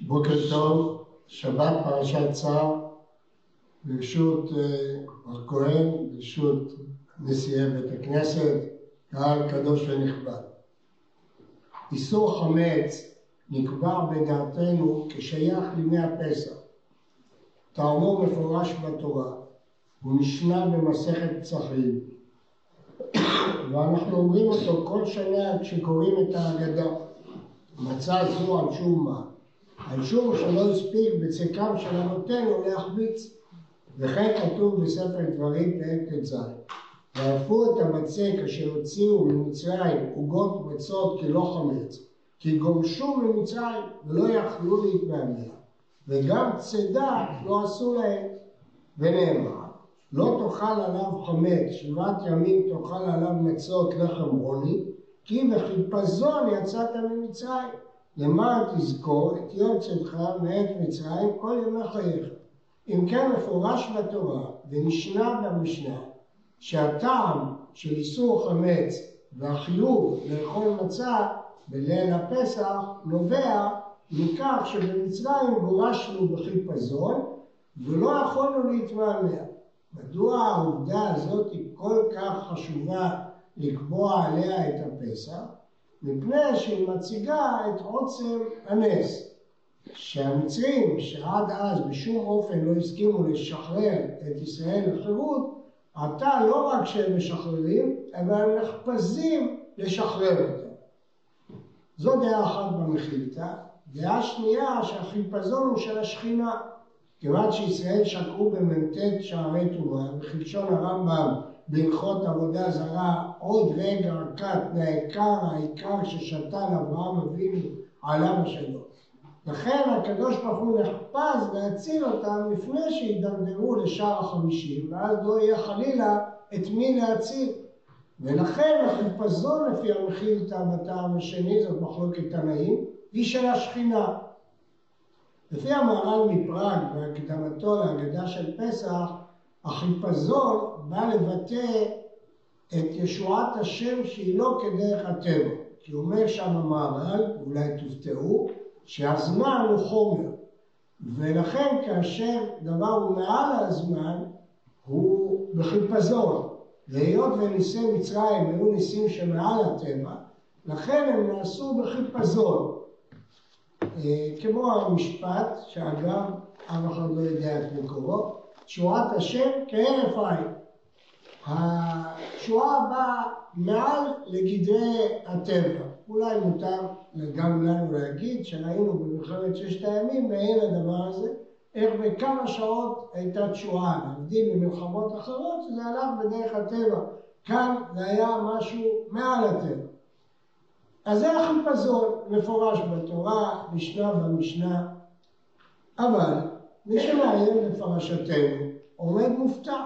בוקר טוב, שבת פרשת צו, ברשות מר אה, ברשות נשיאי בית הכנסת, קהל קדוש ונכבד. איסור חמץ נקבע בדעתנו כשייך לימי הפסח. טעמו מפורש בתורה, הוא נשנה במסכת פצחים, ואנחנו אומרים אותו כל שנה כשקוראים את ההגדה. מצא זו על שום מה. שום שלא הספיק בצקם של אבותינו להחמיץ. וכן כתוב בספר דברים פרק ט"ז: וערפו את הבצק אשר הוציאו ממצרים עוגות מצות כלא חמץ, כי גורשו ממצרים ולא יכלו להתמהמה, וגם צידה לא עשו להם, ונאמר לא תאכל עליו חמץ, שבעת ימים תאכל עליו מצות לחם רוני, כי בחיפזון יצאת ממצרים. למען תזכור את יום צאתך מאת מצרים כל ימי חייך. אם כן מפורש בתורה ונשנה במשנה שהטעם של איסור חמץ והחיוב לאכול מצה בליל הפסח נובע מכך שבמצרים גורשנו בחיפזון ולא יכולנו להתמהמה. מדוע העובדה הזאת היא כל כך חשובה לקבוע עליה את הפסח? מפני שהיא מציגה את עוצם הנס. שהמצרים שעד אז בשום אופן לא הסכימו לשחרר את ישראל לחירות, עתה לא רק שהם משחררים, אבל הם נחפזים לשחרר אותה. זו דעה אחת במחילתא. דעה שנייה שהחיפזון הוא של השכינה. כיוון שישראל שקעו במ"ט שערי טובה, וכלשון הרמב"ם בהלכות עבודה זרה, עוד רגע קט מהעיקר העיקר ששתן אברהם אבינו עליו השלום. לכן הקדוש ברוך הוא נחפז להציל אותם לפני שידרדרו לשער החמישים, ואז לא יהיה חלילה את מי להציל. ולכן החיפזון לפי המחילתא בטעם השני, זאת מחלוקת תנאים, היא של השכינה. לפי המהר"ל מפראג בהקדמתו להגדה של פסח, החיפזון בא לבטא את ישועת השם שהיא לא כדרך הטבע. כי אומר שם המהר"ל, אולי תופתעו, שהזמן הוא חומר. ולכן כאשר דבר הוא מעל הזמן, הוא בחיפזון. והיות וניסי מצרים היו ניסים שמעל הטבע, לכן הם נעשו בחיפזון. אה, כמו המשפט, שאגב, אף אחד לא יודע את מקורו, תשועת השם כהרף עין. התשועה באה מעל לגדרי הטבע. אולי מותר גם לנו להגיד שראינו במלחמת ששת הימים מעין הדבר הזה, איך בכמה שעות הייתה תשועה, להבדיל ממלחמות אחרות שזה הלך בדרך הטבע. כאן זה היה משהו מעל הטבע. אז זה החיפזון מפורש בתורה, משנה במשנה, אבל מי שמעיין בפרשתנו עומד מופתע,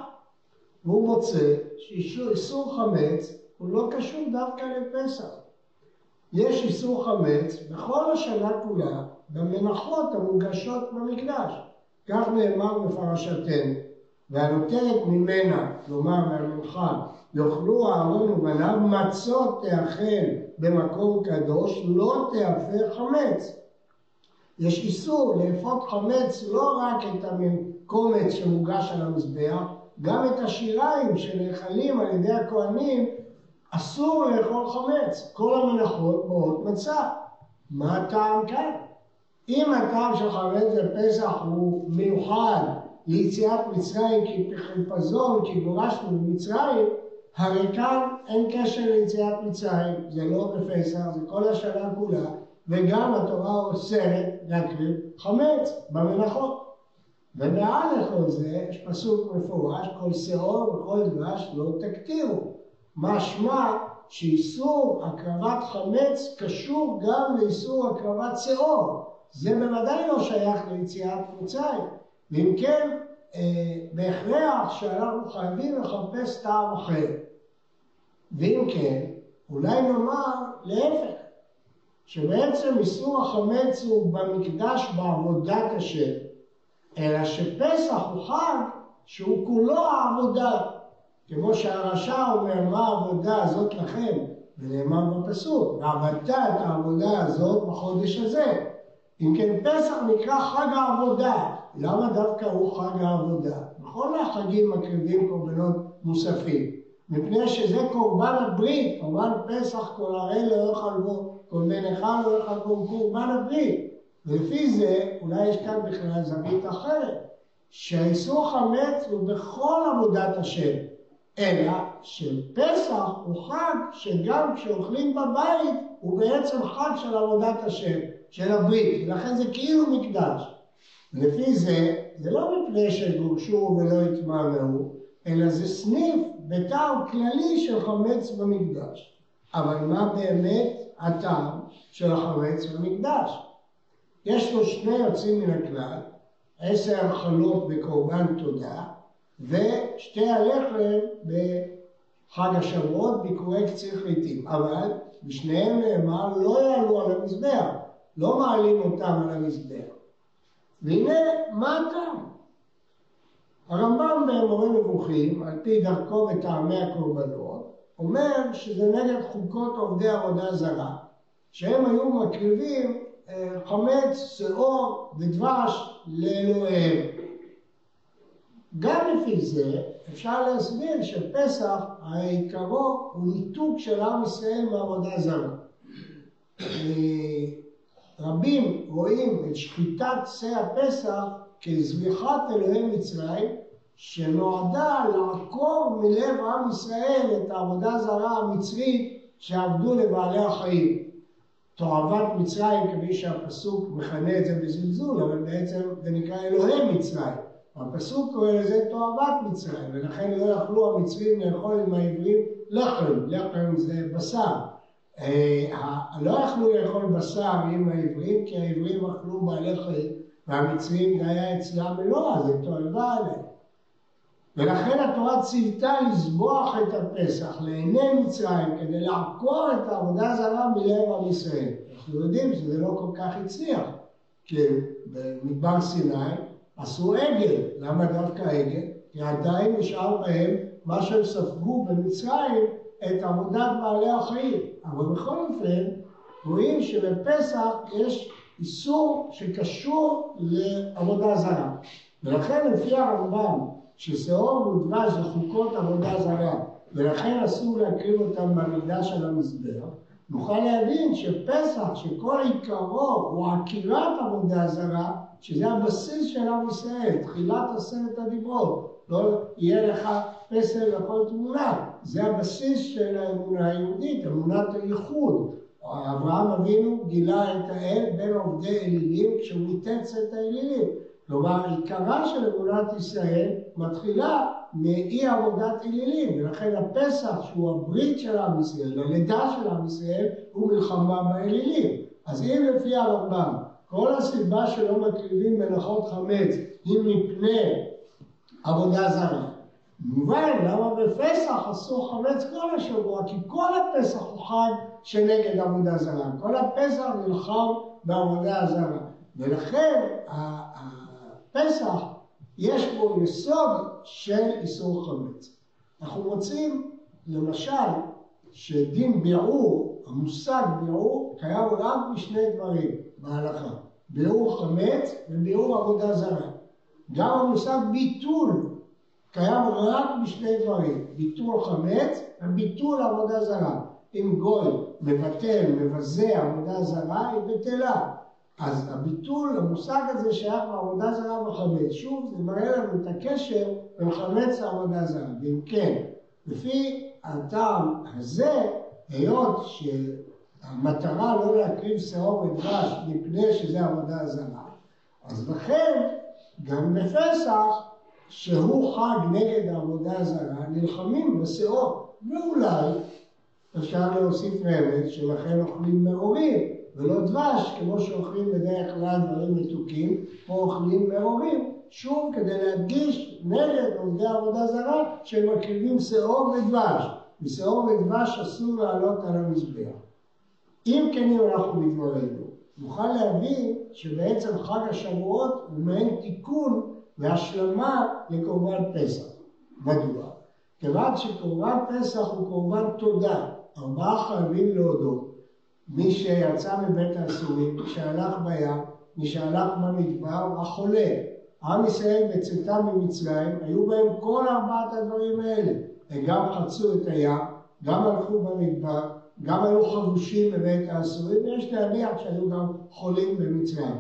והוא מוצא שאיסור חמץ הוא לא קשור דווקא לפסח. יש איסור חמץ בכל השנה כולה במנחות המוגשות במקדש. כך נאמר בפרשתנו, והנותנת ממנה, כלומר מהמנחה, יאכלו אהרון ובניו מצות תאכל במקום קדוש, לא תאפה חמץ. יש איסור לאפות חמץ לא רק את הקומץ שמוגש על המזבח, גם את השיריים שנאכלים על ידי הכהנים, אסור לאכול חמץ. כל המנחות באות מצה. מה הטעם כאן? אם הטעם של חמץ בפסח הוא מיוחד ליציאת מצרים כי כחיפזון, כי גורשנו ממצרים, הרי כאן אין קשר ליציאת מצרים, זה לא בפסח, זה כל השנה כולה, וגם התורה אוסרת להקריב חמץ במנחות. ומעל לכל זה יש פסוק מפורש, כל שאור וכל דבש לא תקטירו. משמע שאיסור הקרבת חמץ קשור גם לאיסור הקרבת שאור. זה בוודאי לא שייך ליציאת מצרים. ואם כן, אה, בהכרח שאנחנו חייבים לחפש טעם אחר. ואם כן, אולי נאמר להפך, שבעצם איסור החמץ הוא במקדש בעבודת השם, אלא שפסח הוא חג שהוא כולו העבודה. כמו שהרשע אומר, מה העבודה הזאת לכם? ונאמר בפסוק, ועבדת את העבודה הזאת בחודש הזה. אם כן, פסח נקרא חג העבודה. למה דווקא הוא חג העבודה? בכל החגים מקריבים קורבנות מוספים. מפני שזה קורבן הברית, קורבן פסח כל הרי לא יאכל בו, כל בן אחד לא בו קורבן הברית. ולפי זה, אולי יש כאן בכלל זווית אחרת, שהאיסור חמץ הוא בכל עבודת השם, אלא שפסח הוא חג שגם כשאוכלים בבית הוא בעצם חג של עבודת השם, של הברית, ולכן זה כאילו מקדש. לפי זה, זה לא מפני שגורשו ולא התמהמהו, אלא זה סניף בטעם כללי של חמץ במקדש. אבל מה באמת הטעם של החמץ במקדש? יש לו שני יוצאים מן הכלל, עשר חלות בקורבן תודה, ושתי הלחם בחג השבועות ביקורי קציר חיטים. אבל בשניהם נאמר לא יעלו על המזבח, לא מעלים אותם על המזבח. והנה, מה הטעם? הרמב"ם במורה נבוכים, על פי דרכו וטעמי הקורבנות, אומר שזה נגד חוקות עובדי עבודה זרה, שהם היו מקריבים אה, חמץ, שאור ודבש לאלוהיהם. גם לפי זה אפשר להסביר שפסח העיקרו הוא ניתוק של עם ישראל מעבודה זרה. אה, רבים רואים את שחיטת שא הפסח כזביחת אלוהי מצרים שנועדה לעקור מלב עם ישראל את העבודה הזרה המצרית שעבדו לבעלי החיים. תועבת מצרים, כפי שהפסוק מכנה את זה בזלזול, אבל בעצם זה נקרא אלוהי מצרים. הפסוק קורא לזה תועבת מצרים, ולכן לא יכלו המצרים לאכול עם העברים לחם, לחם זה בשר. אה, לא יכלו לאכול בשר עם העברים, כי העברים אכלו בעלי חיים, והמצרים זה היה אצלם אלוה, זה תועבה עליהם. ולכן התורה ציוותה לזבוח את הפסח לעיני מצרים כדי לעקור את העבודה הזרה מלב עם ישראל. אנחנו יודעים שזה לא כל כך הצליח, כי במדבר סיני עשו עגל. למה דווקא עגל? כי עדיין נשאר בהם מה שהם ספגו במצרים את עבודת בעלי החיים. אבל בכל אופן, רואים שבפסח יש איסור שקשור לעבודה זרה. ולכן לפי הרמב"ם, ששעור ודבש זה עבודה זרה, ולכן אסור להקריב אותם במקדש של המזבח, נוכל להבין שפסח, שכל עיקרו הוא עקירת עבודה זרה, שזה הבסיס של עם ישראל, תחילת עשרת הדיברות. לא יהיה לך פסל לכל תמונה. זה הבסיס של האמונה היהודית, אמונת הייחוד. אברהם אבינו גילה את האל בין עובדי אלילים כשהוא ניתץ את האלילים. כלומר, עיקרה של אמונת ישראל מתחילה מאי עבודת אלילים, ולכן הפסח שהוא הברית של עם ישראל, הלידה של עם ישראל, הוא מלחמה באלילים. אז אם לפי הרמב"ם כל הסיבה שלא מקריבים מלאכות חמץ היא מפני עבודה זרה. מובן למה בפסח אסור חמץ כל השבוע, כי כל הפסח הוא חג שנגד עבודה זרה. כל הפסח נלחם בעבודה זרה. ולכן הפסח יש בו יסוד של איסור חמץ. אנחנו מוצאים למשל שדין ביעור, המושג ביעור, קיים רק בשני דברים בהלכה. ביעור חמץ וביעור עבודה זרה. גם המושג ביטול קיים רק בשני דברים, ביטול חמץ וביטול עבודה זרה. אם גוי מבטל, מבזה עבודה זרה, היא בטלה. אז הביטול, המושג הזה שייך לעבודה זרה וחמץ. שוב, זה מראה לנו את הקשר בין חמץ לעבודה זרה. ואם כן, לפי הטעם הזה, היות שהמטרה לא להקריב שעור ודבש מפני שזה עבודה זרה, אז לכן גם בפסח, שהוא חג נגד העבודה הזרה, נלחמים בשעור. ואולי אפשר להוסיף רמז שלכן אוכלים מעורים ולא דבש, כמו שאוכלים בדרך כלל דברים מתוקים, פה אוכלים מעורים, שוב כדי להדגיש נגד עובדי עבודה זרה שהם מקריבים שעור ודבש. ושעור ודבש אסור לעלות על המזבח. אם כן אם אנחנו מתבררנו, נוכל להבין שבעצם חג השבועות הוא מעין תיקון והשלמה לקורבן פסח. מדוע? כיוון שקורבן פסח הוא קורבן תודה, ארבעה חייבים להודות. מי שיצא מבית האסורים, שהלך בים, מי שהלך במדבר החולה. עם ישראל בצאתם ממצרים, היו בהם כל ארבעת הדברים האלה. הם גם חצו את הים, גם הלכו במדבר, גם היו חבושים בבית האסורים, ויש להניח שהיו גם חולים במצרים,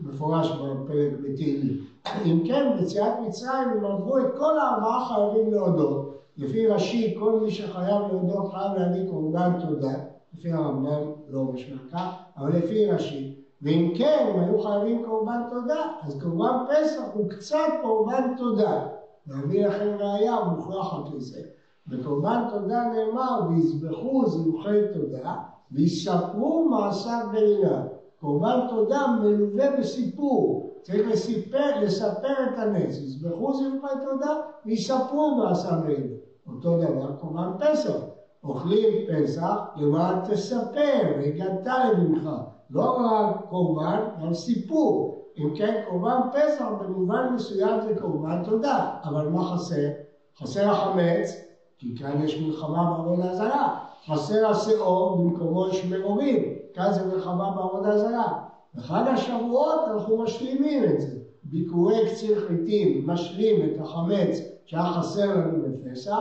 מפורש בפרק בתהילים. אם כן, ביציאת מצרים הם עברו את כל הארבעה חייבים להודות. לפי רש"י, כל מי שחייב להודות חייב להביא קורבן תודה. לפי הרמב"ם לא משמע כך, אבל לפי רש"י. ואם כן, הם היו חייבים קורבן תודה, אז קורבן פסח הוא קצת קורבן תודה. ואביא לכם ראייה מוכרחת לזה. בקורבן תודה נאמר, ויזבחו זבחי תודה, ויספרו מעשיו ברינה. קורבן תודה מלווה בסיפור, צריך לספר, לספר את הנס, יזבחו זבחי תודה ויספרו מעשיו ברינה. אותו דבר קורבן פסח. אוכלים פסח למען תספר, והגעת לבנך. לא רק קורבן, גם סיפור. אם כן, קורבן פסח במובן מסוים זה קורבן תודה, אבל מה חסר? חסר החמץ, כי כאן יש מלחמה בעבודה זרה. חסר השאור, במקומו יש מרורים, כאן זה מלחמה בעבודה זרה. בחג השבועות אנחנו משלימים את זה. ביקורי קציר חיטים משלים את החמץ שהיה חסר לנו בפסח,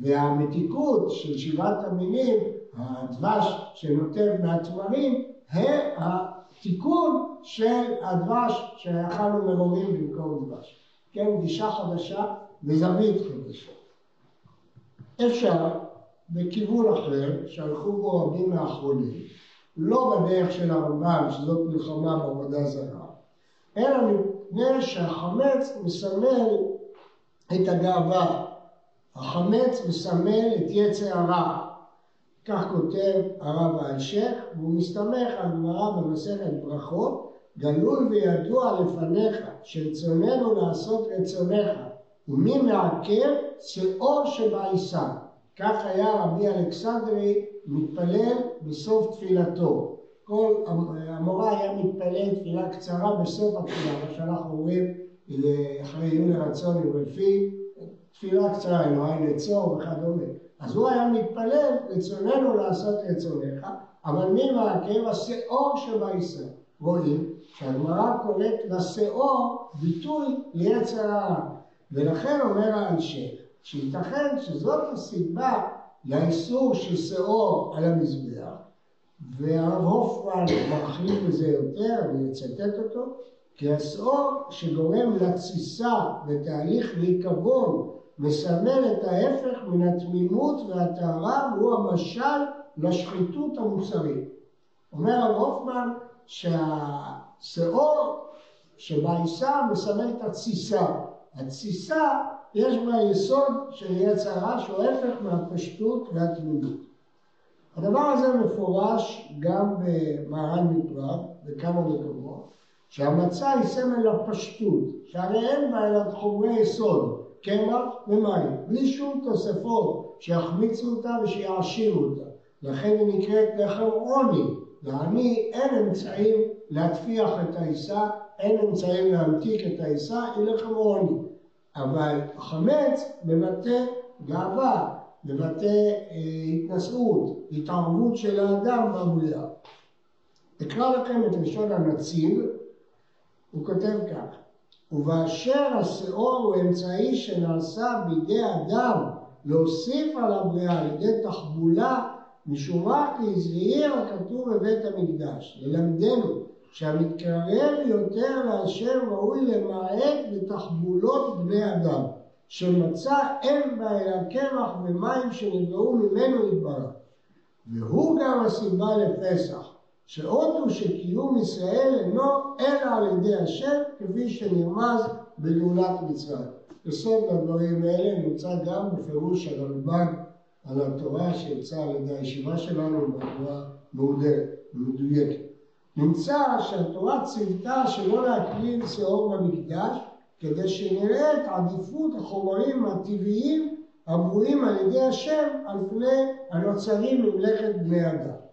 והמתיקות של שבעת המינים, הדבש שנוטב מהתמרים, הם התיקון של הדבש שיכלנו מרורים במקום דבש. כן, גישה חדשה וזווית חדשה. אפשר בכיוון אחר, שהלכו בו רבים מהאחרונים, לא בדרך של הרמב"ם, שזאת מלחמה בעבודה זרה, אלא מפני שהחמץ מסמל את הגאווה. החמץ מסמל את יצר הרע. כך כותב הרב האלשיך, והוא מסתמך על גמרא במסכת ברכות, גלוי וידוע לפניך, שרצוננו לעשות רצונך, ומי מעכב? שאור שבעיסה. כך היה רבי אלכסנדרי מתפלל בסוף תפילתו. כל המורה היה מתפלל תפילה קצרה בסוף התפילה, מה שאנחנו אומרים אחרי עיון לרצון ולפי, תפילה קצרה, אלוהי לצור וכדומה. אז הוא היה מתפלל, רצוננו לעשות רצונך, אבל מי מעכב? השאור שבעיסה. רואים שהגמרא קוראת לשאור ביטוי ליצר הרע. ולכן אומר האלשיך, שייתכן שזאת הסיבה לאיסור של שאור על המזבח, והרב הופמן מרחיב בזה יותר, אני אצטט אותו, כי השאור שגורם לתסיסה ותהליך ריקבון מסמל את ההפך מן התמימות והטהרה והוא המשל לשחיתות המוסרית. אומר הרב הופמן שהשאור שבעיסה מסמל את התסיסה. התסיסה יש בה יסוד של יצרה שהוא ההפך מהפשטות והתמימות. הדבר הזה מפורש גם במהר"ן מפראג, בכמה מקומות, שהמצה היא סמל הפשטות, שהרי אין בה אלא חומרי יסוד, קמח ומים, בלי שום תוספות שיחמיצו אותה ושיעשירו אותה. לכן היא נקראת לחם עוני. לעני אין אמצעים להטפיח את העיסה, אין אמצעים להמתיק את העיסה, היא לחם עוני. אבל החמץ מבטא גאווה, מבטא אה, התנשאות, התערבות של האדם בבריאה. אקרא לכם את לשון הנציב, הוא כותב כך: ובאשר השאור הוא אמצעי שנעשה בידי אדם להוסיף על הבריאה על ידי תחבולה משום רק הזהיר הכתוב בבית המקדש, ללמדנו שהמתקרב יותר להשם ראוי למעט בתחבולות בני אדם, שמצא אין בה קמח ומים שנבראו ממנו יתברך. והוא גם הסיבה לפסח, שעוד הוא שקיום ישראל אינו אלא על ידי השם, כפי שנרמז בגאולת מצרים. יסוד הדברים האלה נמצא גם בפירוש הרלב"ג על התורה שיצאה על ידי הישיבה שלנו בצורה מהודרת ומדויקת. נמצא שהתורה ציוותה שלא להקריב שאור במקדש כדי שנראה את עדיפות החומרים הטבעיים הברואים על ידי השם על פני הנוצרים ממלאכת בני אדם.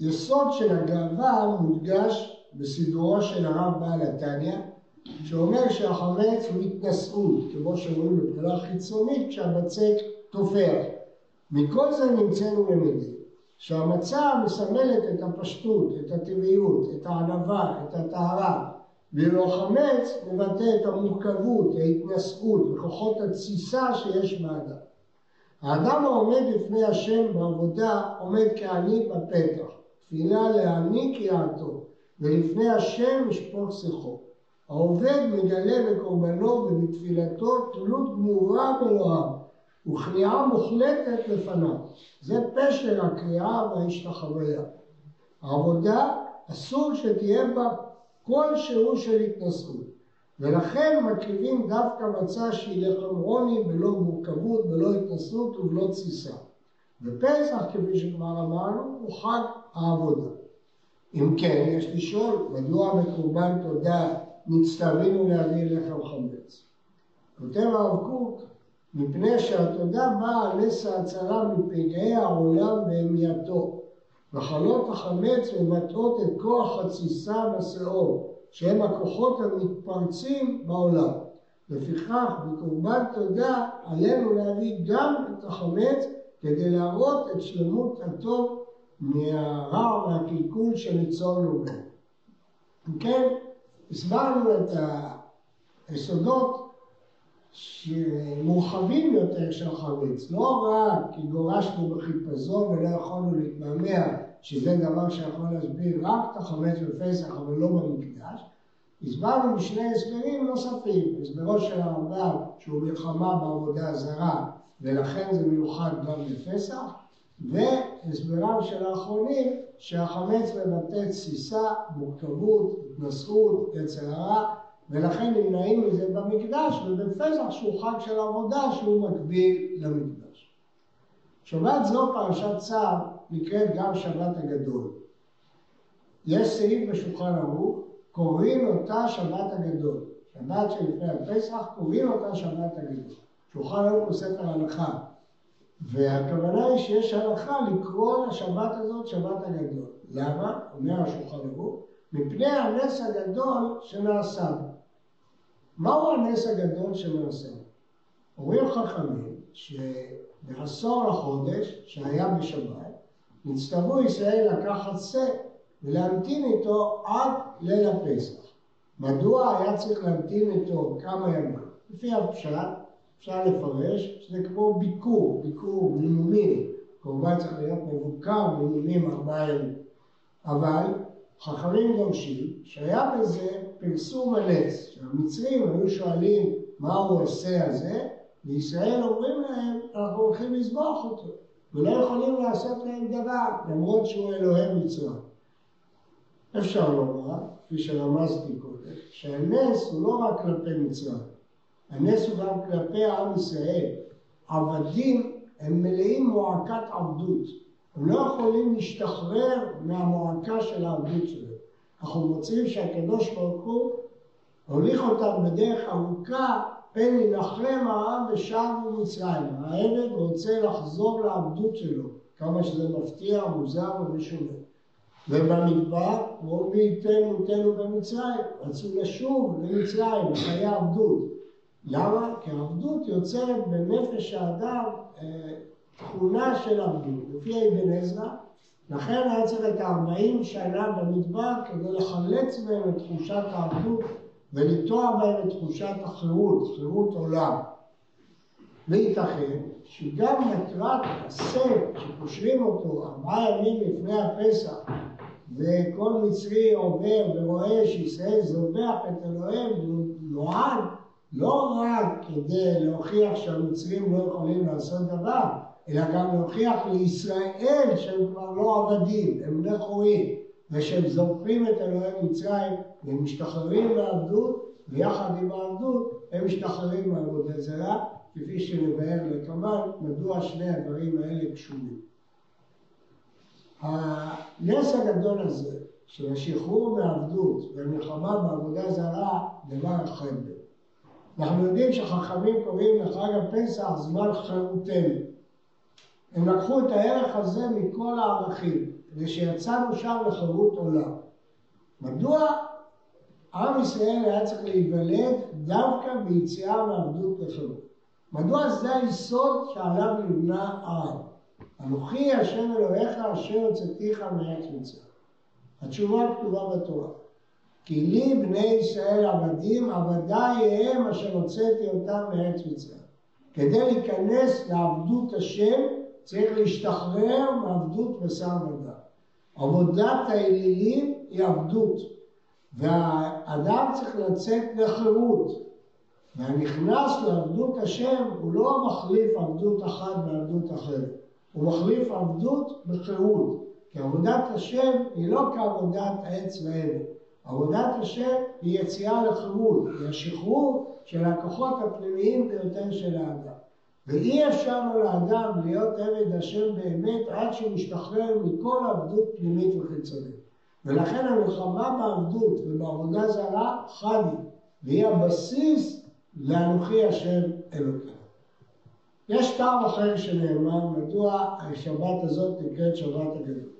היסוד של הגאווה מודגש בסידורו של הרב בעל התניא, שאומר שהחמץ הוא התנשאות, כמו שאומרים בפעולה חיצונית כשהבצק תופח. מכל זה נמצאנו למדים שהמצה מסמלת את הפשטות, את הטבעיות, את הענווה, את הטהרה, ואילו החמץ מבטא את המורכבות, ההתנשאות וכוחות התסיסה שיש באדם. האדם העומד לפני השם בעבודה עומד כעני בפתח, תפילה לעני כי יעתו, ולפני השם ישפוך שיחו. העובד מגלה בקורבנו ובתפילתו תלות גמורה באלוהיו, וכניעה מוחלטת לפניו. זה פשר הקריאה וההשתחוויה. העבודה אסור שתהיה בה כל שהוא של התנשאות. ולכן מקריבים דווקא מצה שהיא לחם רוני בלא מורכבות, בלא התנסות ובלא תסיסה. ופסח, כפי שכבר אמרנו, הוא חג העבודה. אם כן, יש לשאול, מדוע בקורבן תודה נצטווינו להביא לחם חמץ? כותב הרב קוק, מפני שהתודה באה על נס ההצלה מפגעי העולם והמייתו. וחלות החמץ מבטאות את כוח התסיסה בשאור, שהם הכוחות המתפרצים בעולם. לפיכך, בקורבן תודה עלינו להביא גם את החמץ כדי להראות את שלמות הטוב מהרע והקלקול שניצולנו בהם. אם כן, הסברנו את היסודות שמורחבים יותר של החמץ, לא רק כי גורשנו בחיפזון ולא יכולנו להתמהמה, שזה דבר שיכול להסביר רק את החמץ בפסח אבל לא במקדש, הסברנו בשני הסברים נוספים, הסברו של הרמב"ם שהוא מלחמה בעבודה זרה ולכן זה מיוחד גם לפסח, והסברם של האחרונים שהחמץ מבטא תסיסה, מורכבות, התנשאות, יצר הרע, ולכן נמנעים מזה במקדש, ובפסח שהוא חג של עבודה שהוא מקביל למקדש. שבת זו, פרשת צו, נקראת גם שבת הגדול. יש סעיף בשולחן ערוך, קוראים אותה שבת הגדול. שבת שלפני הפסח, קוראים אותה שבת הגדול. שולחן ערוך הוא ספר הלכה. והכוונה היא שיש הלכה לקרוא לשבת הזאת שבת הגדול. למה? אומר השולחן ערוך, מפני הנס הגדול שנעשה. מהו הנס הגדול שנעשה? אומרים חכמים שבעשור לחודש שהיה בשבת, נצטוו ישראל לקחת שא ולהמתין איתו עד ליל הפסח. מדוע היה צריך להמתין איתו כמה ימים? לפי הפשט אפשר לפרש שזה כמו ביקור, ביקור מימונים, כמובן צריך להיות מבוקר מימונים ארבעה ימים. אבל חכמים דורשים שהיה בזה פרסום הנס, שהמצרים היו שואלים מה הוא עושה הזה, וישראל אומרים להם אנחנו הולכים לזבוח אותו, ולא יכולים לעשות להם דבר, למרות שהוא אלוהי מצרים. אפשר לומר, כפי שרמזתי קודם, שהנס הוא לא רק כלפי מצרים, הנס הוא גם כלפי עם ישראל. עבדים הם מלאים מועקת עבדות. הם לא יכולים להשתחרר מהמועקה של העבדות שלהם. אנחנו מוצאים שהקדוש ברוך הוא הוליך אותם בדרך ארוכה, פן ינחם העם ושבו מצרים. העבד רוצה לחזור לעבדות שלו, כמה שזה מפתיע, מוזר ומשונה. ובמדבר, אמרו מי ייתן מותנו במצרים, רצו לשוב למצרים, לחיי עבדות. למה? כי העבדות יוצרת בנפש האדם אה, תכונה של עבדות. לפי אבן עזרא, לכן היה צריך את ה-40 שנה במדבר כדי לחלץ מהם את תחושת העבדות ולטוע בהם את תחושת החירות, חירות עולם. וייתכן שגם מטרת הסט שקושרים אותו ארבעה ימים לפני הפסח וכל מצרי עובר ורואה שישראל זובח את אלוהים נועד לא רק כדי להוכיח שהמצרים לא יכולים לעשות דבר, אלא גם להוכיח לישראל שהם כבר לא עבדים, הם בני חורים, ושהם זוכרים את אלוהי מצרים והם משתחררים מהעבדות, ויחד עם העבדות הם משתחררים מעבודה זרה, כפי שנבהר לקמן, מדוע שני הדברים האלה קשורים. הנס הגדול הזה של השחרור מעבדות והמלחמה בעבודה זרה, דבר אחד. אנחנו יודעים שחכמים קוראים לחג הפסח זמן חירותנו. הם לקחו את הערך הזה מכל הערכים, ושיצאנו שם לחירות עולם. מדוע עם ישראל היה צריך להיוולד דווקא ביציאה מעבדות לחירות? מדוע זה היסוד שעליו נבנה העם? אנוכי השם אלוהיך אשר הוצאתיך מארץ מצרים. התשובה כתובה בתורה. כי לי בני ישראל עבדים, עבדיי הם אשר הוצאתי אותם מארץ מצרים. כדי להיכנס לעבדות השם צריך להשתחרר מעבדות בשר ודם. עבודת האלילים היא עבדות, והאדם צריך לצאת לחירות. והנכנס לעבדות השם הוא לא מחליף עבדות אחת בעבדות אחרת, הוא מחליף עבדות בחירות. כי עבודת השם היא לא כעבודת העץ והעבד. עבודת השם היא יציאה לחירות, היא השחרור של הכוחות הפנימיים ביותר של האדם. ואי אפשר לו לאדם להיות עבד השם באמת עד שהוא משתחרר מכל עבדות פנימית וחיצונית. ולכן המלחמה בעבדות ובעבודה זרה חדי, והיא הבסיס לאנוכי השם אלוקים. יש טעם אחר שנאמר מדוע השבת הזאת נקראת שבת הגדול.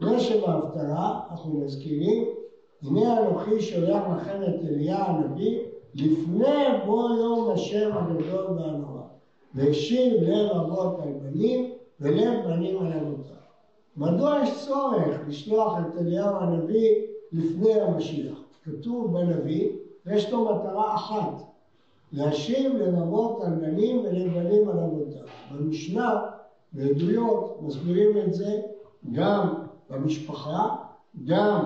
לשם ההפטרה אנחנו מזכירים הנה אנוכי שולח לכם את אליה הנביא לפני בוא יום השם הגדול והנורא והשיב לב אבות על בנים ולב בנים על אבותם. מדוע יש צורך לשלוח את אליהו הנביא לפני המשיח? כתוב בנביא ויש לו מטרה אחת להשיב לבבות על בנים ולבנים על אבותם. במשנה, בעדויות, מסבירים את זה גם במשפחה, גם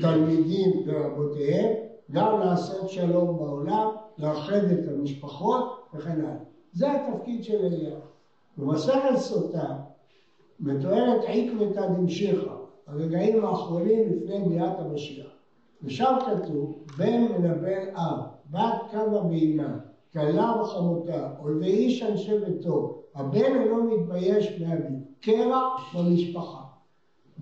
תלמידים ורבותיהם, גם לעשות שלום בעולם, לאחד את המשפחות וכן הלאה. זה התפקיד של אליהו. במסכת סוטה מתוארת עקבתא דמשיחא, הרגעים האחרונים לפני ביאת המשיח. ושם כתוב, בן מנבל אב, בת קמה באימה, כלה וחמותה, אויבי איש אנשי ביתו, הבן אינו מתבייש באביו, קרע במשפחה.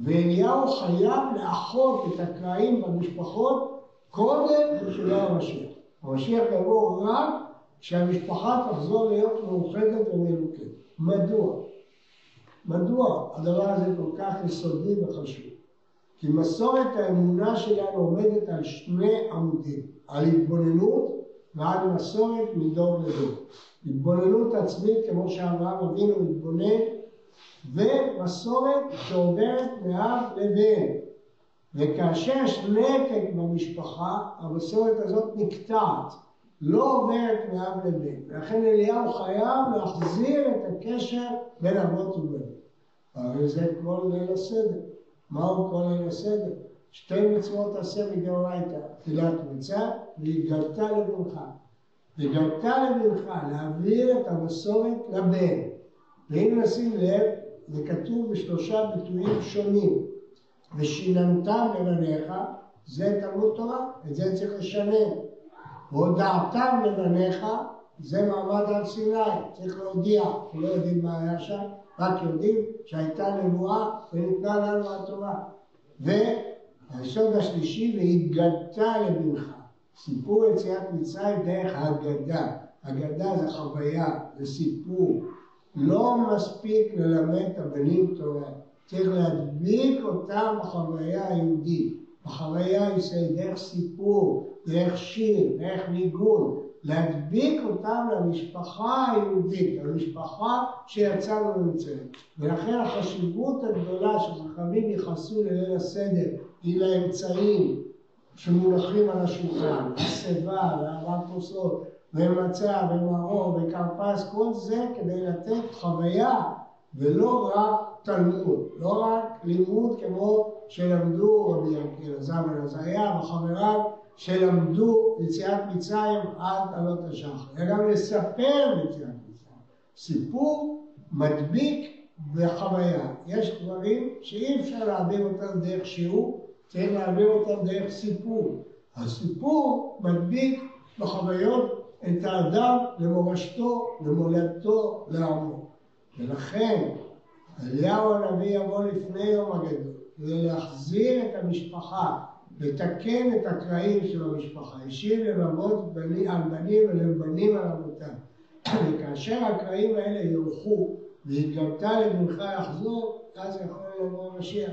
ואליהו חייב לאחות את הקרעים במשפחות קודם שיבוא המשיח. המשיח יבוא רק כשהמשפחה תחזור להיות מאוחדת ומלוכדת. מדוע? מדוע הדבר הזה כל כך יסודי וחשוב? כי מסורת האמונה שלנו עומדת על שני עמודים, על התבוננות ועל מסורת מדור לדור. התבוננות עצמית, כמו שאברהם אבינו התבונן ומסורת שעוברת מאב לבן. וכאשר יש נתק במשפחה, המסורת הזאת נקטעת, לא עוברת מאב לבן. ולכן אליהו חייב להחזיר את הקשר בין אבות ובנים. הרי זה כל ליל הסדר. מהו כל ליל הסדר? שתי מצוות עשה מדאורייתא, תפילת מצה והתגלתה לבנך. והתגלתה לבנך להעביר את המסורת לבן. ואם נשים לב, זה כתוב בשלושה ביטויים שונים. ושיננתם לבניך, זה תלמוד תורה, את זה צריך לשנן. והודעתם לבניך, זה מעמד הר סיני, צריך להודיע, אנחנו לא יודעים מה היה שם, רק יודעים שהייתה נבואה וניתנה לנו התורה. והיסוד השלישי, והתגלתה לבנך. סיפור יציאת מצרים דרך הגדה. הגדה זה חוויה, זה סיפור, לא מספיק ללמד את הבנים תורה, צריך להדביק אותם בחוויה היהודית, בחוויה הישראלית, דרך סיפור, דרך שיר, דרך ניגון, להדביק אותם למשפחה היהודית, למשפחה שיצאנו ממצרים. ולכן החשיבות הגדולה שחכמים ייחסו לליל הסדר היא לאמצעים שמונחים על השולחן, השיבה וארבע כוסות ומצה ומרור וכרפס, כל זה כדי לתת חוויה ולא רק תלמוד, לא רק לימוד כמו שלמדו רבי אלעזר בן עזריה וחבריו שלמדו יציאת מצרים עד עלות השחר, אלא לספר יציאת מצרים. סיפור מדביק בחוויה. יש דברים שאי אפשר להעביר אותם דרך שיעור, צריך להעביר אותם דרך סיפור. הסיפור מדביק בחוויות את האדם למורשתו, למולדתו, לעמו. ולכן אליהו הנביא יבוא לפני יום הגדול כדי להחזיר את המשפחה, לתקן את הקרעים של המשפחה, השאיר לבבות בני, על בנים ולבנים על אבותם. וכאשר הקרעים האלה יורחו והתגלתה לבנך יחזור, אז יכול לבוא המשיח.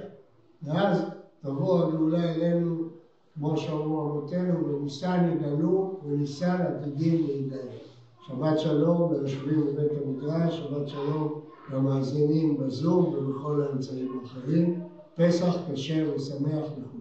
ואז תבוא הגאולה אלינו כמו שאמרו אבותינו, בניסן יגאלו וניסן עתידים להיגאל. שבת שלום ליושבים בבית המדרש, שבת שלום למאזינים בזום ובכל האמצעים האחרים. פסח כשר ושמח לכולם.